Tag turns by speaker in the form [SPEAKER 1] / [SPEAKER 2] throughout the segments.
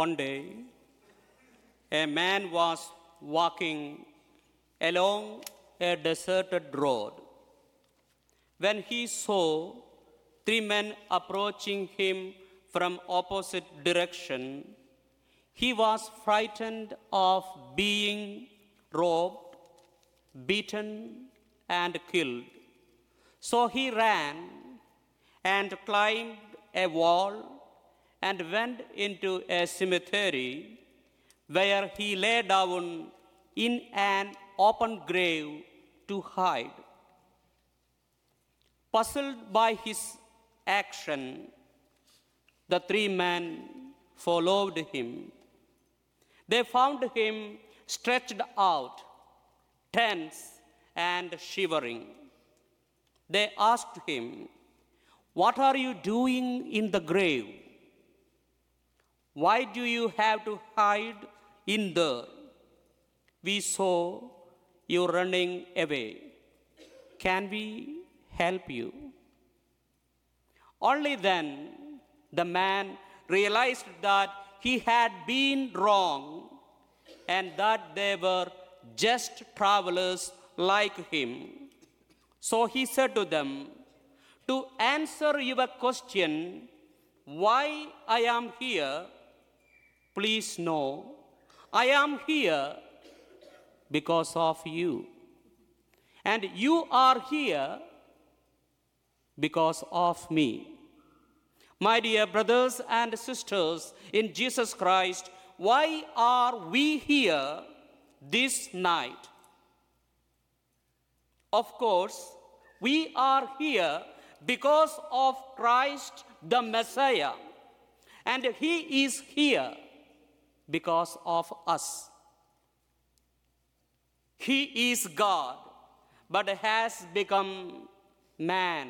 [SPEAKER 1] One day, a man was walking along a deserted road. When he saw three men approaching him from opposite direction, he was frightened of being robbed, beaten, and killed. So he ran and climbed a wall and went into a cemetery where he lay down in an open grave to hide. Puzzled by his action, the three men followed him. They found him stretched out, tense and shivering. They asked him, What are you doing in the grave? Why do you have to hide in there? We saw you running away. Can we help you? Only then the man realized that he had been wrong and that they were just travelers like him. So he said to them, To answer your question, why I am here, please know I am here because of you. And you are here because of me. My dear brothers and sisters in Jesus Christ, why are we here this night? Of course, we are here because of Christ the Messiah, and He is here because of us. He is God, but has become man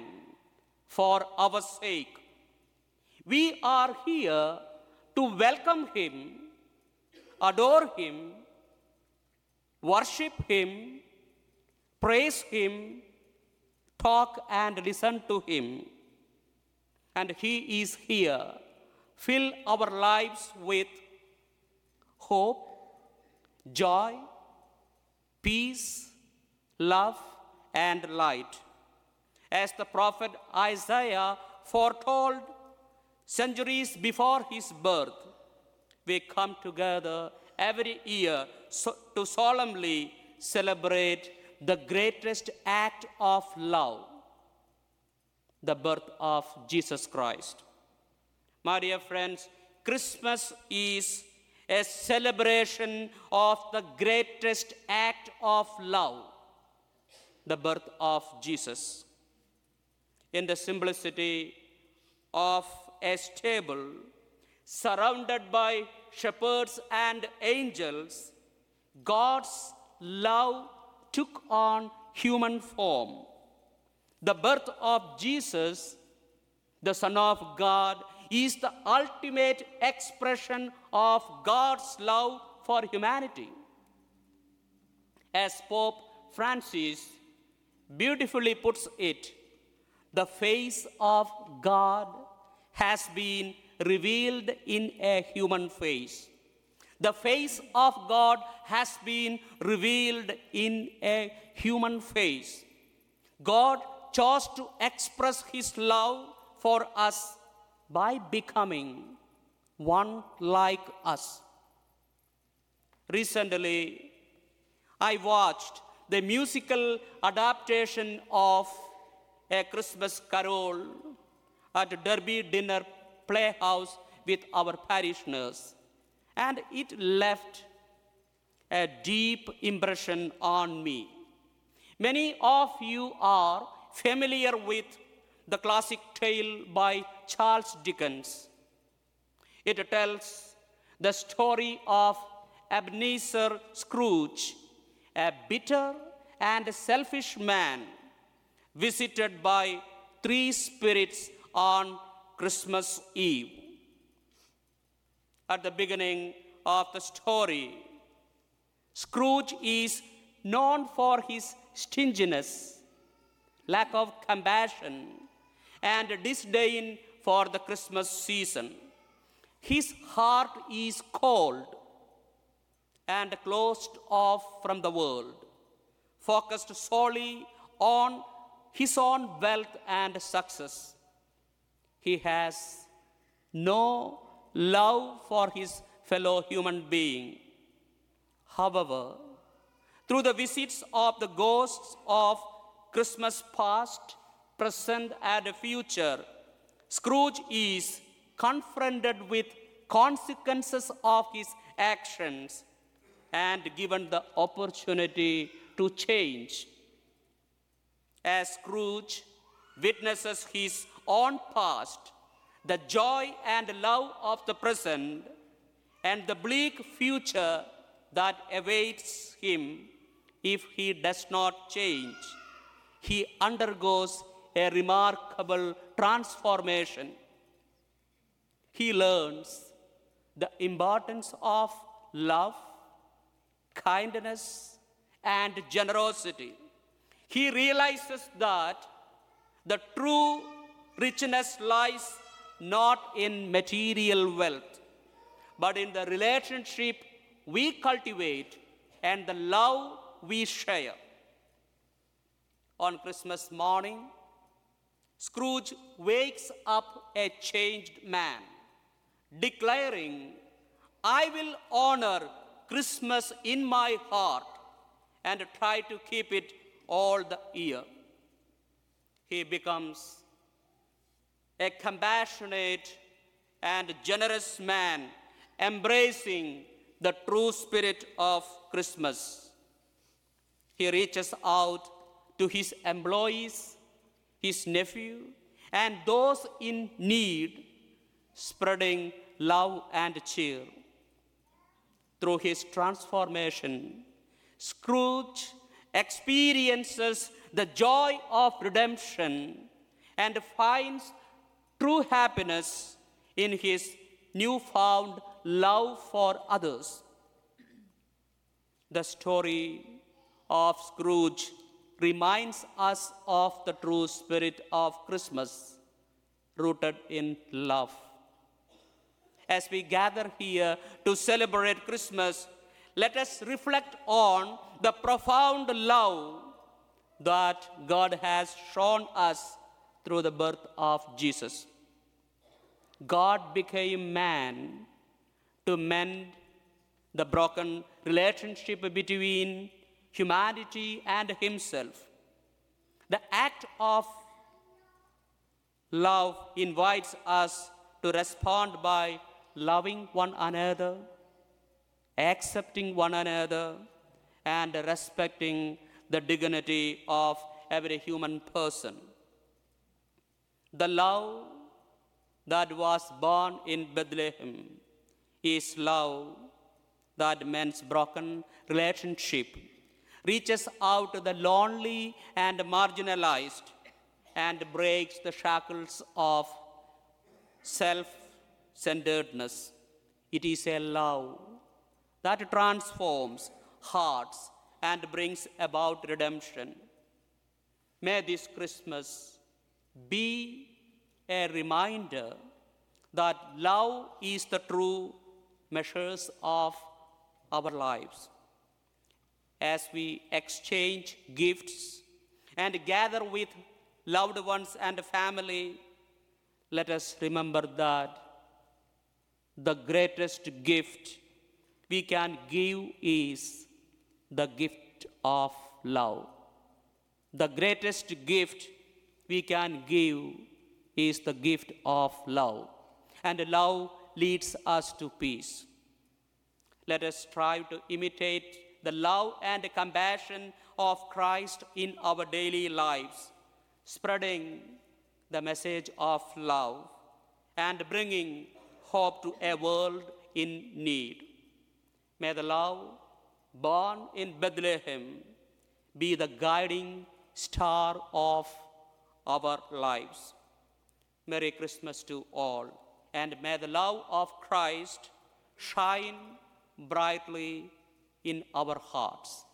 [SPEAKER 1] for our sake. We are here to welcome Him, adore Him, worship Him, praise Him, talk and listen to Him. And He is here. Fill our lives with hope, joy, peace, love, and light. As the prophet Isaiah foretold centuries before his birth, we come together every year to solemnly celebrate the greatest act of love, the birth of Jesus Christ. My dear friends, Christmas is a celebration of the greatest act of love, the birth of Jesus. In the simplicity of a stable, surrounded by shepherds and angels, God's love took on human form. The birth of Jesus, the Son of God, is the ultimate expression of God's love for humanity. As Pope Francis beautifully puts it, the face of God has been revealed in a human face. The face of God has been revealed in a human face. God chose to express His love for us by becoming one like us. Recently, I watched the musical adaptation of A Christmas Carol at Derby Dinner Playhouse with our parishioners, and it left a deep impression on me. Many of you are familiar with the classic tale by Charles Dickens. It tells the story of Ebenezer Scrooge, a bitter and selfish man visited by three spirits on Christmas Eve. At the beginning of the story, Scrooge is known for his stinginess, lack of compassion, and disdain for the Christmas season. his heart is cold and closed off from the world, focused solely on his own wealth and success. He has no love for his fellow human being. However, through the visits of the ghosts of Christmas past, present, and future, Scrooge is confronted with consequences of his actions and given the opportunity to change. As Scrooge witnesses his own past, the joy and love of the present, and the bleak future that awaits him if he does not change, he undergoes a remarkable transformation. He learns the importance of love, kindness, and generosity. He realizes that the true richness lies not in material wealth, but in the relationship we cultivate and the love we share. On Christmas morning, Scrooge wakes up a changed man, declaring, I will honor Christmas in my heart and try to keep it all the year. He becomes a compassionate and generous man, embracing the true spirit of Christmas. He reaches out to his employees, his nephew, and those in need, spreading love and cheer. Through his transformation, Scrooge experiences the joy of redemption and finds true happiness in his newfound love for others. The story of Scrooge reminds us of the true spirit of Christmas, rooted in love. As we gather here to celebrate Christmas, let us reflect on the profound love that God has shown us through the birth of Jesus. God became man to mend the broken relationship between humanity and Himself. The act of love invites us to respond by loving one another, accepting one another, and respecting the dignity of every human person. The love that was born in Bethlehem is love that mends broken relationship, reaches out to the lonely and marginalized, and breaks the shackles of self centeredness. It is a love that transforms hearts and brings about redemption. May this Christmas be a reminder that love is the true measures of our lives. As we exchange gifts and gather with loved ones and family, let us remember that the greatest gift we can give is the gift of love. The greatest gift we can give is the gift of love. And love leads us to peace. Let us strive to imitate the love and compassion of Christ in our daily lives, spreading the message of love and bringing hope to a world in need. May the love born in Bethlehem be the guiding star of our lives. Merry Christmas to all, and may the love of Christ shine brightly in our hearts.